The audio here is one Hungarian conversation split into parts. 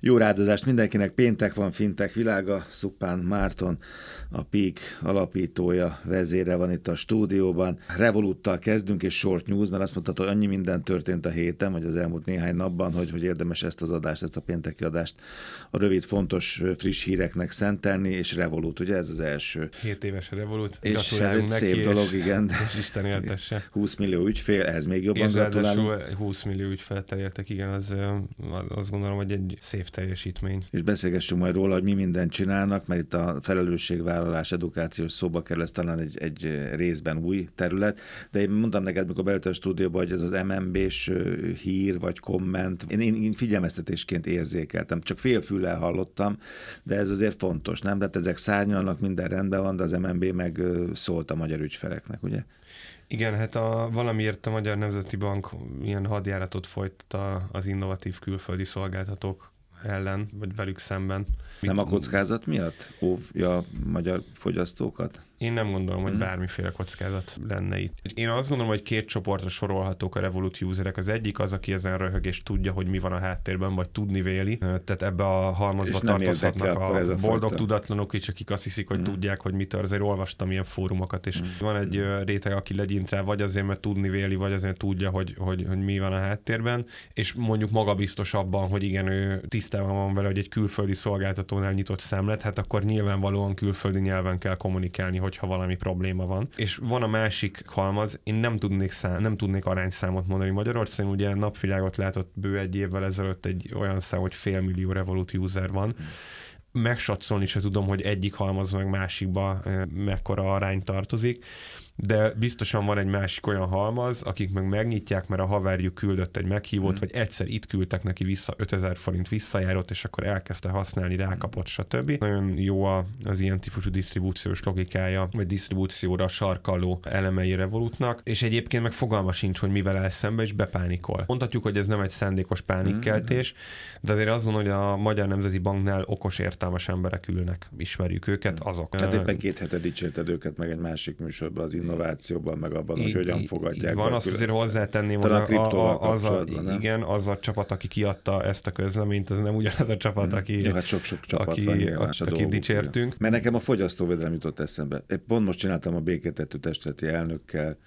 Jó rádozást mindenkinek, péntek van, fintek világa, Szupán Márton, a PIK alapítója, vezére van itt a stúdióban. Revoluttal kezdünk, és short news, mert azt mondta, hogy annyi minden történt a héten, vagy az elmúlt néhány napban, hogy, hogy érdemes ezt az adást, ezt a pénteki adást a rövid, fontos, friss híreknek szentelni, és Revolut, ugye ez az első. 7 éves a Revolut. És ez egy szép dolog, igen. És Isten éltesse. 20 millió ügyfél, ehhez még jobban és gratulálunk. 20 millió ügyfeltel értek, igen, az, azt gondolom, hogy egy szép teljesítmény. És beszélgessünk majd róla, hogy mi mindent csinálnak, mert itt a felelősségvállalás, edukációs szóba kell, ez talán egy, egy részben új terület, de én mondtam neked, mikor beültem a stúdióba, hogy ez az MMB-s hír vagy komment, én, én, én figyelmeztetésként érzékeltem, csak félfüllel hallottam, de ez azért fontos, nem? Tehát ezek szárnyalnak, minden rendben van, de az MMB meg szólt a magyar ügyfeleknek, ugye? Igen, hát a, valamiért a Magyar Nemzeti Bank ilyen hadjáratot folytatta az innovatív külföldi szolgáltatók ellen, vagy velük szemben. Nem a kockázat miatt óvja a magyar fogyasztókat? Én nem gondolom, hogy hmm. bármiféle kockázat lenne itt. Én azt gondolom, hogy két csoportra sorolhatók a Revolut userek. Az egyik az, aki ezen röhög és tudja, hogy mi van a háttérben, vagy tudni véli. Tehát ebbe a halmazba tartozhatnak a, a boldog fajta. tudatlanok is, akik azt hiszik, hogy hmm. tudják, hogy mit Azért olvastam ilyen fórumokat, és hmm. van egy réteg, aki legyint rá, vagy azért, mert tudni véli, vagy azért tudja, hogy, hogy, hogy mi van a háttérben, és mondjuk magabiztos abban, hogy igen, ő tisztában van vele, hogy egy külföldi szolgáltatónál nyitott számlet, hát akkor nyilvánvalóan külföldi nyelven kell kommunikálni, hogyha valami probléma van. És van a másik halmaz, én nem tudnék, szám, nem tudnék arányszámot mondani. Magyarországon ugye napvilágot látott bő egy évvel ezelőtt egy olyan szám, hogy félmillió Revolut user van. Megsatszolni se tudom, hogy egyik halmaz meg másikba eh, mekkora arány tartozik de biztosan van egy másik olyan halmaz, akik meg megnyitják, mert a haverjuk küldött egy meghívót, mm. vagy egyszer itt küldtek neki vissza 5000 forint visszajárót, és akkor elkezdte használni, rákapott, stb. Nagyon jó az ilyen típusú disztribúciós logikája, vagy disztribúcióra sarkaló elemei Revolutnak, és egyébként meg fogalma sincs, hogy mivel el szembe, és bepánikol. Mondhatjuk, hogy ez nem egy szándékos pánikkeltés, de azért azon, hogy a Magyar Nemzeti Banknál okos, értelmes emberek ülnek, ismerjük őket, azok. Tehát éppen két hete dicsérted őket meg egy másik műsorban az innovációban, meg abban, hogy hogyan fogadják. Van, azt azért hozzátenném, hogy a, a, az a, igen, az a csapat, aki kiadta ezt a közleményt, az nem ugyanaz a csapat, hmm. aki, Jó, hát sok-sok csapat aki, van, a, aki dicsértünk. Mert nekem a fogyasztóvédelem jutott eszembe. Én pont most csináltam a béketető testületi elnökkel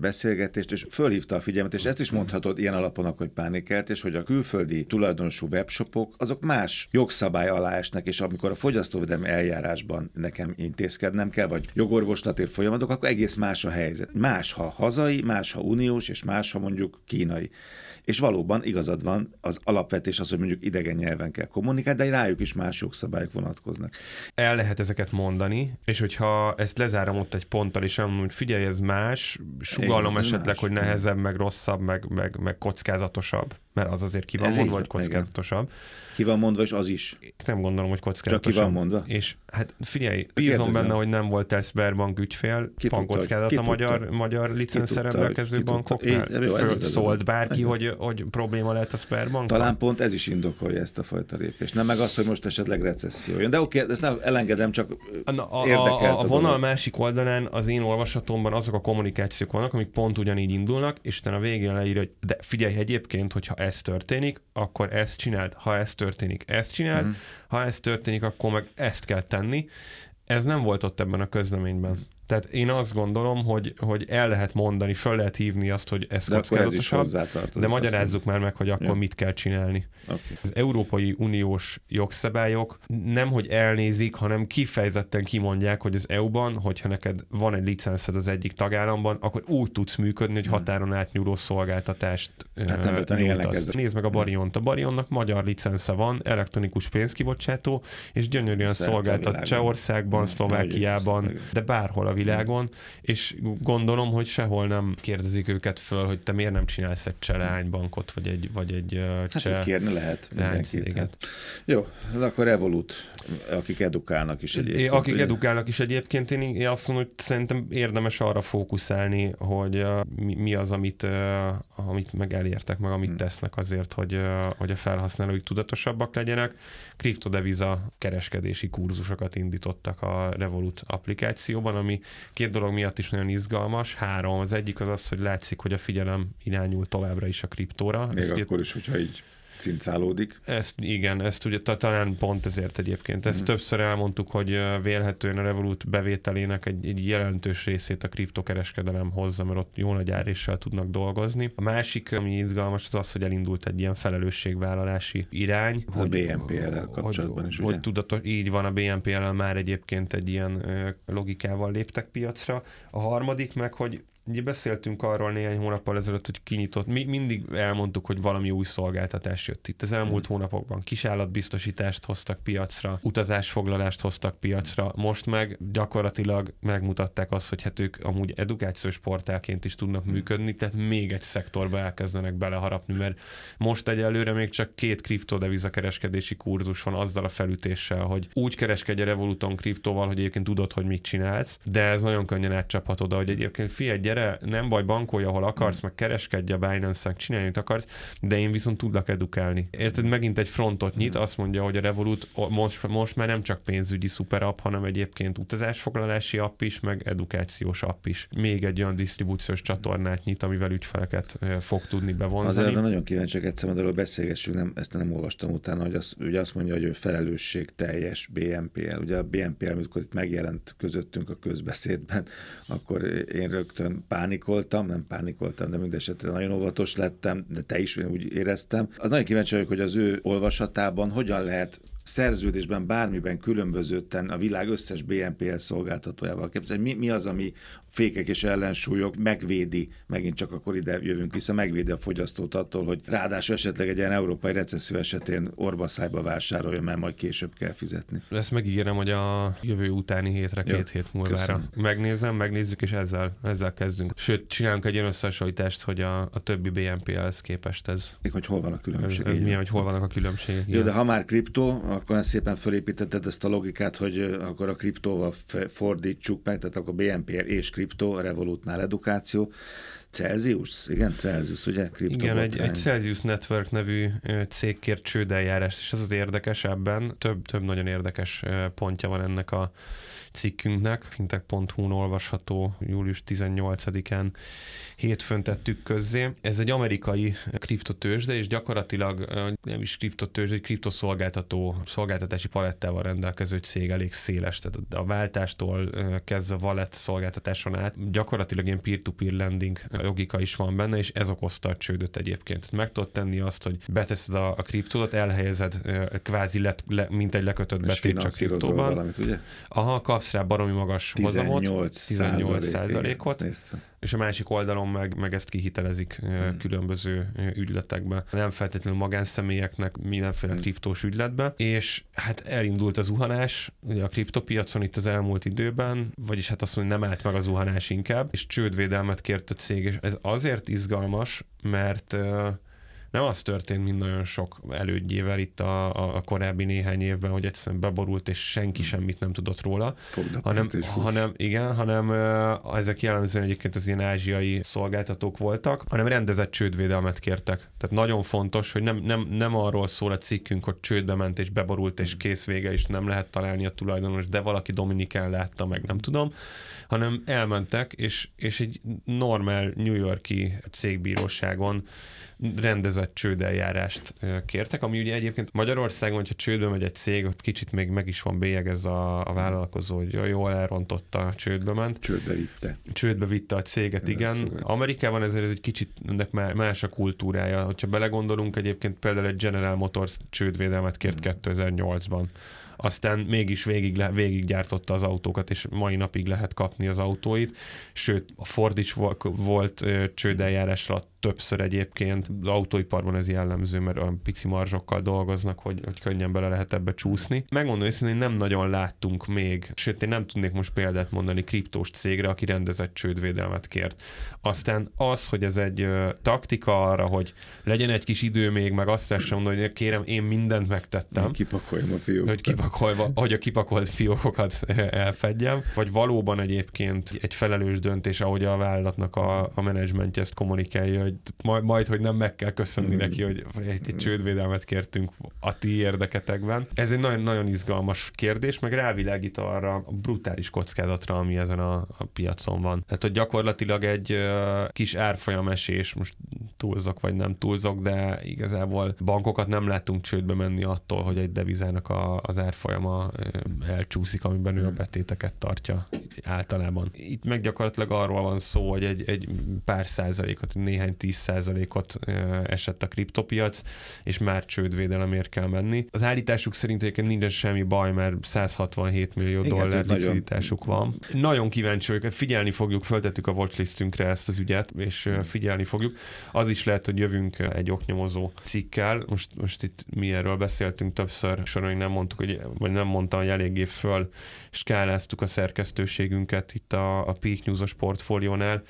beszélgetést, és fölhívta a figyelmet, és ezt is mondhatod ilyen alapon, hogy pánikeltés, hogy a külföldi tulajdonosú webshopok, azok más jogszabály alá esnek, és amikor a fogyasztóvédelmi eljárásban nekem intézkednem kell, vagy jogorvoslatért folyamatok, akkor egész más a helyzet. Más, ha hazai, más, ha uniós, és más, ha mondjuk kínai. És valóban igazad van, az alapvetés az, hogy mondjuk idegen nyelven kell kommunikálni, de rájuk is más jogszabályok vonatkoznak. El lehet ezeket mondani, és hogyha ezt lezárom ott egy ponttal, és mondom, hogy figyelj, ez más, sugalom Én, esetleg, más. hogy nehezebb, meg rosszabb, meg, meg, meg kockázatosabb, mert az azért ki van mondva, hogy kockázatosabb. Ki van mondva, és az is. Nem gondolom, hogy kockázatosabb. Csak ki van mondva. És hát figyelj, bízom benne, hogy nem volt te Sberbank ügyfél, ki van kockázat a magyar, magyar licenszre rendelkező bankoknál. Föl szólt bárki, hogy, hogy probléma lehet a Sberbank. Talán pont ez is indokolja ezt a fajta lépést. Nem meg az, hogy most esetleg recesszió jön. De oké, okay, ezt nem elengedem, csak Na, a, a, a, a vonal másik oldalán az én olvasatomban azok a kommunikációk vannak, amik pont ugyanígy indulnak, és utána a végén leírja, hogy de figyelj egyébként, hogyha ez történik, akkor ezt csináld. Ha ez történik, ezt csináld. Mm. Ha ez történik, akkor meg ezt kell tenni. Ez nem volt ott ebben a közleményben. Tehát én azt gondolom, hogy, hogy el lehet mondani, föl lehet hívni azt, hogy ez de kockázatosabb, de magyarázzuk már meg, hogy akkor ja. mit kell csinálni. Okay. Az Európai Uniós jogszabályok nem, hogy elnézik, hanem kifejezetten kimondják, hogy az EU-ban, hogyha neked van egy licenszed az egyik tagállamban, akkor úgy tudsz működni, hogy hmm. határon átnyúló szolgáltatást Tehát nem nyújtasz. Nézd meg a Bariont. A Barionnak magyar licensze van, elektronikus pénzkibocsátó, és gyönyörűen szolgáltat Csehországban, hmm. Szlovákiában, de bárhol a világon, és gondolom, hogy sehol nem kérdezik őket föl, hogy te miért nem csinálsz egy cselánybankot, vagy egy, vagy egy uh, cseh... Hát kérni lehet mindenkit. Hát. Jó, akkor Evolut, akik edukálnak is egyébként. Akik ugye? edukálnak is egyébként, én, én azt mondom, hogy szerintem érdemes arra fókuszálni, hogy mi, mi az, amit, amit meg elértek, meg amit hmm. tesznek azért, hogy, hogy a felhasználóik tudatosabbak legyenek. Kriptodeviza kereskedési kurzusokat indítottak a Revolut applikációban, ami két dolog miatt is nagyon izgalmas. Három, az egyik az az, hogy látszik, hogy a figyelem irányul továbbra is a kriptóra. Még Ez akkor is, hogyha így cincálódik. Ezt igen, ezt ugye talán pont ezért egyébként. Ezt mm. többször elmondtuk, hogy vélhetően a Revolut bevételének egy, egy jelentős részét a kriptokereskedelem hozza, mert ott jó nagy áréssel tudnak dolgozni. A másik, ami izgalmas, az az, hogy elindult egy ilyen felelősségvállalási irány. Az hogy, a BNPL-el kapcsolatban hogy, is, ugye? Hogy tudatos, így van, a BNPL-el már egyébként egy ilyen logikával léptek piacra. A harmadik meg, hogy Ugye beszéltünk arról néhány hónappal ezelőtt, hogy kinyitott. Mi mindig elmondtuk, hogy valami új szolgáltatás jött itt. Az elmúlt hmm. hónapokban kisállatbiztosítást hoztak piacra, utazásfoglalást hoztak piacra, most meg gyakorlatilag megmutatták azt, hogy hát ők amúgy edukációs portálként is tudnak hmm. működni, tehát még egy szektorba elkezdenek beleharapni, mert most egyelőre még csak két kriptodeviza kereskedési kurzus van azzal a felütéssel, hogy úgy kereskedj a Revoluton kriptóval, hogy egyébként tudod, hogy mit csinálsz, de ez nagyon könnyen átcsaphatod, hogy egyébként gyere, nem baj, bankolj, ahol akarsz, meg kereskedj a Binance-nek, csinálj, amit akarsz, de én viszont tudlak edukálni. Érted, megint egy frontot nyit, azt mondja, hogy a Revolut most, most már nem csak pénzügyi szuper app, hanem egyébként utazásfoglalási app is, meg edukációs app is. Még egy olyan disztribúciós csatornát nyit, amivel ügyfeleket fog tudni bevonzani. Azért nagyon kíváncsiak egyszer, erről beszélgessünk, nem, ezt nem olvastam utána, hogy az, ugye azt mondja, hogy ő felelősség teljes BNPL. Ugye a BNPL, amikor itt megjelent közöttünk a közbeszédben, akkor én rögtön pánikoltam, nem pánikoltam, de mindesetre nagyon óvatos lettem, de te is úgy éreztem. Az nagyon kíváncsi vagyok, hogy az ő olvasatában hogyan lehet szerződésben bármiben különbözőtten a világ összes BNPL szolgáltatójával képzelni. Mi, mi az, ami fékek és ellensúlyok megvédi, megint csak akkor ide jövünk vissza, megvédi a fogyasztót attól, hogy ráadásul esetleg egy ilyen európai recesszió esetén orbaszájba vásárolja, mert majd később kell fizetni. Ezt megígérem, hogy a jövő utáni hétre, Jó, két hét múlvára megnézem, megnézzük, és ezzel, ezzel kezdünk. Sőt, csinálunk egy ilyen összehasonlítást, hogy a, a többi BNPL-hez képest ez. Még hogy hol van a különbség. Ez, ez milyen, hogy hol vannak a különbségek. Jó, de ha már kriptó, akkor szépen fölépítetted ezt a logikát, hogy akkor a kriptóval fordítsuk meg, tehát akkor BNPL és kriptó, a Revolutnál edukáció. Celsius, igen, Celsius, ugye? Kripto igen, egy, egy Celsius Network nevű cég kért csődeljárást, és ez az érdekes ebben, több, több nagyon érdekes pontja van ennek a cikkünknek, fintech.hu-n olvasható július 18-án hétfőn tettük közzé. Ez egy amerikai kriptotőzsde, és gyakorlatilag nem is kriptotőzsde, egy kriptoszolgáltató szolgáltatási palettával rendelkező cég elég széles, tehát a váltástól kezdve a wallet szolgáltatáson át gyakorlatilag ilyen peer-to-peer lending logika is van benne, és ez okozta a csődöt egyébként. Meg tudod tenni azt, hogy beteszed a, a kriptót, elhelyezed kvázi let, le, mint egy lekötött betét csak kriptóban. Valamit, ugye? Aha, kapsz rá baromi magas 18 hozamot, 18 százalékot, és a másik oldalon meg, meg ezt kihitelezik hmm. különböző ügyletekbe. Nem feltétlenül magánszemélyeknek, mindenféle hmm. kriptós ügyletbe, és hát elindult az zuhanás ugye a kriptopiacon itt az elmúlt időben, vagyis hát azt mondja, nem állt meg az zuhanás inkább, és csődvédelmet kért a cég, és ez azért izgalmas, mert nem az történt, mint nagyon sok elődjével itt a, a, a korábbi néhány évben, hogy egyszerűen beborult, és senki hmm. semmit nem tudott róla, hanem, hanem, igen, hanem ezek jellemzően egyébként az ilyen ázsiai szolgáltatók voltak, hanem rendezett csődvédelmet kértek. Tehát nagyon fontos, hogy nem, nem, nem arról szól a cikkünk, hogy csődbe ment és beborult, és hmm. kész vége, és nem lehet találni a tulajdonos, de valaki Dominikán látta meg, nem tudom, hanem elmentek, és, és egy normál New Yorki cégbíróságon rendezett csődeljárást kértek, ami ugye egyébként Magyarországon, hogyha csődbe megy egy cég, ott kicsit még meg is van bélyeg ez a, a vállalkozó, hogy jól elrontotta, csődbe ment. Csődbe vitte. Csődbe vitte a céget, ez igen. Amerikában ezért ez egy kicsit ennek más a kultúrája. Hogyha belegondolunk, egyébként például egy General Motors csődvédelmet kért hmm. 2008-ban aztán mégis végig, le, végig gyártotta az autókat, és mai napig lehet kapni az autóit, sőt a Ford is volt, volt csődeljárásra többször egyébként. Az autóiparban ez jellemző, mert olyan pici marzsokkal dolgoznak, hogy, hogy könnyen bele lehet ebbe csúszni. Megmondom őszintén, nem nagyon láttunk még, sőt én nem tudnék most példát mondani kriptós cégre, aki rendezett csődvédelmet kért. Aztán az, hogy ez egy ö, taktika arra, hogy legyen egy kis idő még, meg azt sem mondani, hogy kérem, én mindent megtettem. Kipakoljam a fiókot. Hogy kipakolva, hogy a kipakolt fiókokat elfedjem, vagy valóban egyébként egy felelős döntés, ahogy a vállalatnak a, a menedzsmentje ezt kommunikálja, hogy majd, majd, hogy nem meg kell köszönni mm. neki, hogy egy, egy csődvédelmet kértünk a ti érdeketekben. Ez egy nagyon, nagyon izgalmas kérdés, meg rávilágít arra a brutális kockázatra, ami ezen a, a piacon van. Tehát, hogy gyakorlatilag egy uh, kis árfolyamesés, most túlzok vagy nem túlzok, de igazából bankokat nem láttunk csődbe menni attól, hogy egy devizának a, az árfolyama elcsúszik, amiben ő a betéteket tartja általában. Itt meg gyakorlatilag arról van szó, hogy egy, egy pár százalékot, néhány tíz százalékot esett a kriptopiac, és már csődvédelemért kell menni. Az állításuk szerint egyébként nincsen semmi baj, mert 167 millió Igen, dollár likviditásuk van. Nagyon kíváncsi vagyok, figyelni fogjuk, föltettük a watchlistünkre ezt az ügyet, és figyelni fogjuk. Az is lehet, hogy jövünk egy oknyomozó cikkel, most, most itt mi erről beszéltünk többször, soron nem mondtuk, hogy, vagy nem mondtam, hogy eléggé föl skáláztuk a szerkesztőségünket itt a, a Peak News-os portfóliónál,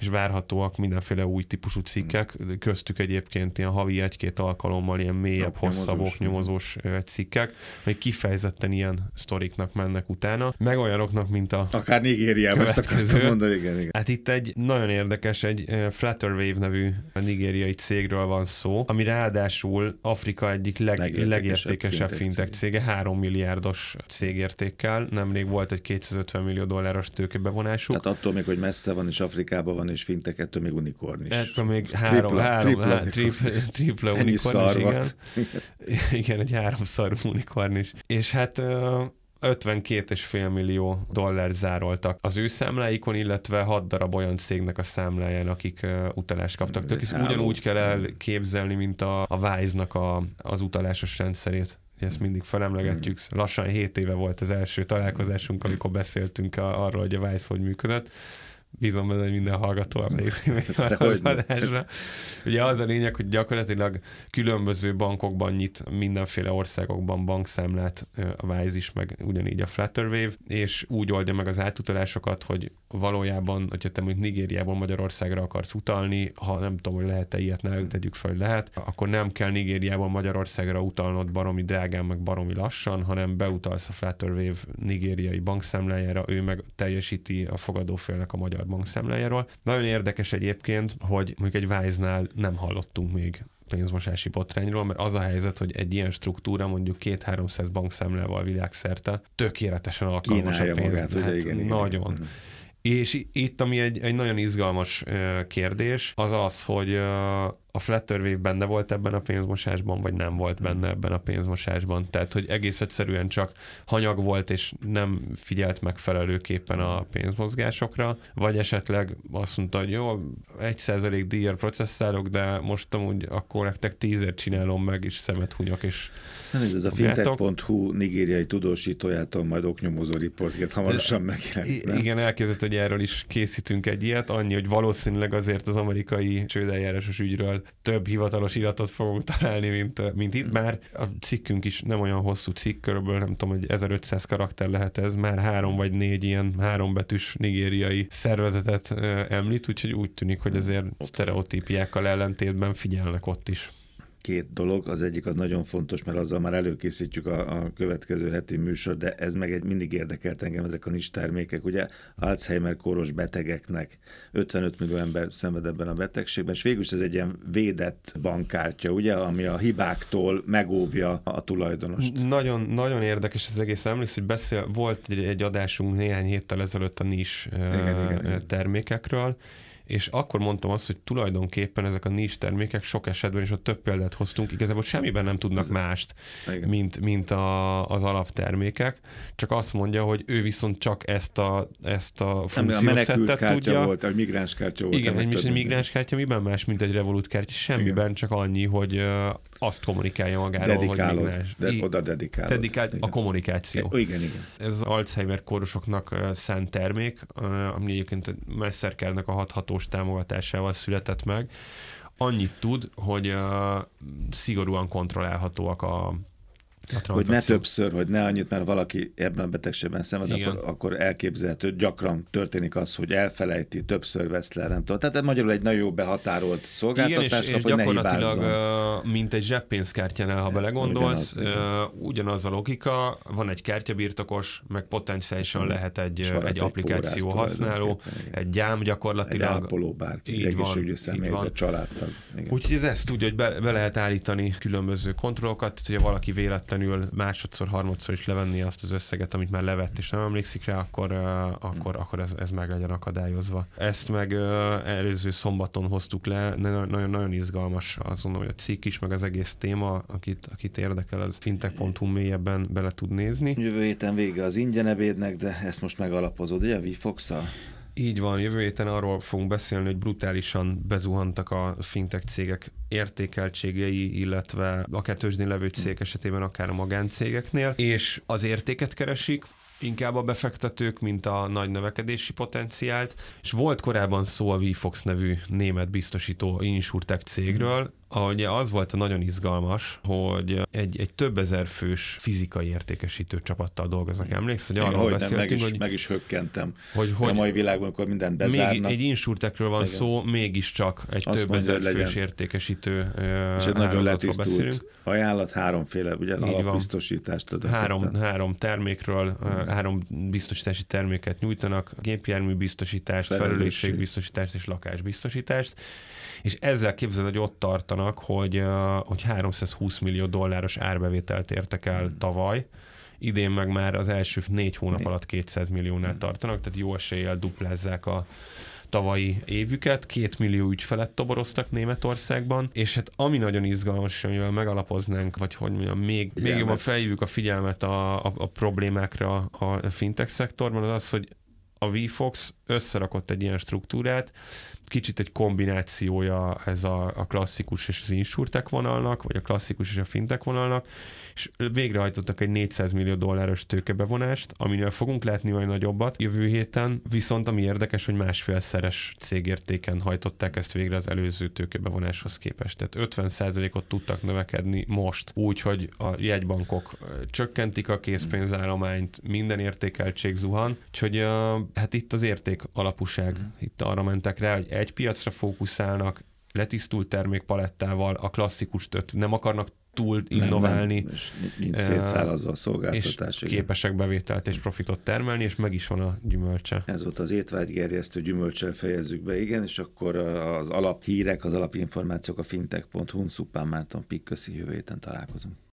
és várhatóak mindenféle új típusú cikkek, köztük egyébként ilyen havi egy-két alkalommal ilyen mélyebb, hosszabb, oknyomozós cikkek, hogy kifejezetten ilyen sztoriknak mennek utána, meg olyanoknak, mint a Akár Nigériában, ezt akartam mondani, igen, igen. Hát itt egy nagyon érdekes, egy Flutterwave nevű nigériai cégről van szó, ami ráadásul Afrika egyik leg, legértékesebb, legértékesebb fintech cége, 3 milliárdos cégértékkel, nemrég volt egy 250 millió dolláros tőkebevonásuk. Tehát attól még, hogy messze van és Afrikában van és fintek, ettől még unikorn is. Ettől még három, tripla, három, tripla, három, tripla, tripla unikorn is, igen. igen, egy háromszar unikorn is. És hát 52,5 millió dollár zároltak az ő számláikon, illetve 6 darab olyan cégnek a számláján, akik uh, utalást kaptak. Tehát ezt ugyanúgy kell elképzelni, mint a, a Wise-nak a, az utalásos rendszerét ezt mindig felemlegetjük. Lassan 7 éve volt az első találkozásunk, amikor beszéltünk arról, hogy a Vice hogy működött bízom benne, hogy minden hallgató emlékszik még az adásra. Ugye az a lényeg, hogy gyakorlatilag különböző bankokban nyit mindenféle országokban bankszámlát a Wise is, meg ugyanígy a Flutterwave, és úgy oldja meg az átutalásokat, hogy valójában, hogyha te mondjuk Nigériából Magyarországra akarsz utalni, ha nem tudom, hogy lehet-e ilyet, ne tegyük fel, hogy lehet, akkor nem kell Nigériából Magyarországra utalnod baromi drágán, meg baromi lassan, hanem beutalsz a Flutterwave nigériai bankszámlájára, ő meg teljesíti a fogadófélnek a magyar bankszámlájáról. Nagyon érdekes egyébként, hogy mondjuk egy Wise-nál nem hallottunk még pénzmosási botrányról, mert az a helyzet, hogy egy ilyen struktúra mondjuk két-háromszáz bankszámlával világszerte tökéletesen alkalmas Kínálja a pénz. Magát, hát igen, nagyon. Igen. És itt, ami egy, egy nagyon izgalmas kérdés, az az, hogy a Flutterwave benne volt ebben a pénzmosásban, vagy nem volt benne ebben a pénzmosásban. Tehát, hogy egész egyszerűen csak hanyag volt, és nem figyelt megfelelőképpen a pénzmozgásokra, vagy esetleg azt mondta, hogy jó, egy százalék díjjal processzálok, de most amúgy akkor nektek tízért csinálom meg, és szemet hunyok, és nem, ez a fintech.hu nigériai tudósítójától majd oknyomozó riportját hamarosan megjelent. Igen, elkezdett, hogy erről is készítünk egy ilyet, annyi, hogy valószínűleg azért az amerikai csődeljárásos ügyről több hivatalos iratot fogunk találni, mint, mint itt. Már a cikkünk is nem olyan hosszú cikk, körülbelül nem tudom, hogy 1500 karakter lehet ez, már három vagy négy ilyen hárombetűs nigériai szervezetet említ, úgyhogy úgy tűnik, hogy azért sztereotípiákkal ellentétben figyelnek ott is két dolog. Az egyik az nagyon fontos, mert azzal már előkészítjük a, a következő heti műsor, de ez meg egy mindig érdekelt engem, ezek a nis termékek. Ugye Alzheimer kóros betegeknek 55 millió ember szenved ebben a betegségben, és végül is ez egy ilyen védett bankkártya, ugye, ami a hibáktól megóvja a tulajdonost. Nagyon, nagyon érdekes ez egész. Emlékszel, hogy beszél, volt egy, egy adásunk néhány héttel ezelőtt a nis igen, igen, igen. termékekről, és akkor mondtam azt, hogy tulajdonképpen ezek a nincs termékek sok esetben, és ott több példát hoztunk, igazából semmiben nem tudnak mást, mint, mint a, az alaptermékek, csak azt mondja, hogy ő viszont csak ezt a, ezt a funkciószettet tudja. volt, a migránskártya volt. Igen, egy, egy migránskártya miben más, mint egy Revolut kártya? Semmiben, Igen. csak annyi, hogy azt kommunikálja magáról, Dedikálod, hogy más. De, oda dedikálod. Dedikált a kommunikáció. E, igen, igen. Ez az Alzheimer kórusoknak szánt termék, ami egyébként Messzerkernek a hathatós támogatásával született meg. Annyit tud, hogy uh, szigorúan kontrollálhatóak a, hogy ne többször, hogy ne annyit, mert valaki ebben a betegségben szenved, akkor, akkor elképzelhető, gyakran történik az, hogy elfelejti, többször vesz le, nem tudom. Tehát magyarul egy nagyon jó behatárolt szolgáltatás Igen, és, és kap, gyakorlatilag, uh, mint egy zseppénzkártyánál, ha belegondolsz, ugyanaz, uh, ugyanaz a logika, van egy kártyabirtokos, meg potenciálisan lehet egy, egy, egy applikáció használó, egy gyám gyakorlatilag. Egy ápoló bárki, egészségügyi személyzet, családtag. Úgyhogy ez ezt tudja, hogy be, be lehet állítani különböző kontrollokat, hogyha valaki véletlenül másodszor, harmadszor is levenni azt az összeget, amit már levett, és nem emlékszik rá, akkor, akkor, akkor ez, ez meg legyen akadályozva. Ezt meg előző szombaton hoztuk le, nagyon-nagyon izgalmas azon, hogy a cikk is, meg az egész téma, akit, akit érdekel, az fintech.hu mélyebben bele tud nézni. Jövő héten vége az ingyen ebédnek, de ezt most megalapozod, ugye, vifox -a? Így van, jövő héten arról fogunk beszélni, hogy brutálisan bezuhantak a fintech cégek értékeltségei, illetve akár tőzsdén levő cég esetében, akár a magáncégeknél, és az értéket keresik, inkább a befektetők, mint a nagy növekedési potenciált, és volt korábban szó a VFox nevű német biztosító insurtech cégről, Ugye az volt a nagyon izgalmas, hogy egy, egy több ezer fős fizikai értékesítő csapattal dolgoznak. Emlékszel, hogy arról hogy beszéltünk, meg is, hogy... meg is hökkentem. Hogy, hogy a mai világban, amikor mindent bezárnak. Még egy insurtekről van Igen. szó, mégiscsak egy Azt több mondja, ezer fős értékesítő És egy nagyon letisztult beszélünk. ajánlat, háromféle ugye, alapbiztosítást ad. Három, három termékről, hmm. három biztosítási terméket nyújtanak, gépjármű biztosítást, felelősségbiztosítást és lakásbiztosítást és ezzel képzeld, hogy ott tartanak, hogy, hogy 320 millió dolláros árbevételt értek el hmm. tavaly, idén meg már az első négy hónap alatt 200 milliónál hmm. tartanak, tehát jó eséllyel duplázzák a tavalyi évüket, két millió ügyfelet toboroztak Németországban, és hát ami nagyon izgalmas, amivel megalapoznánk, vagy hogy mondjam, még, még jobban felhívjuk a figyelmet a, a, a problémákra a fintech szektorban, az az, hogy a VFox összerakott egy ilyen struktúrát, kicsit egy kombinációja ez a, a klasszikus és az insurtek vonalnak, vagy a klasszikus és a fintek vonalnak, és végrehajtottak egy 400 millió dolláros tőkebevonást, aminél fogunk látni majd nagyobbat jövő héten, viszont ami érdekes, hogy másfélszeres cégértéken hajtották ezt végre az előző tőkebevonáshoz képest. Tehát 50%-ot tudtak növekedni most, úgy, hogy a jegybankok csökkentik a készpénzállományt, minden értékeltség zuhan, úgyhogy hát itt az érték alapúság, itt arra mentek rá, hogy egy piacra fókuszálnak, letisztult termékpalettával, a klasszikus nem akarnak túl innoválni. Nem, nem, nincs szétszálazva a szolgáltatás. És képesek bevételt és profitot termelni, és meg is van a gyümölcse. Ez volt az étvágygerjesztő gyümölcsel fejezzük be, igen, és akkor az alaphírek, az alapinformációk a fintech.hu-n Szupán Márton Pik, köszi, jövő héten találkozunk.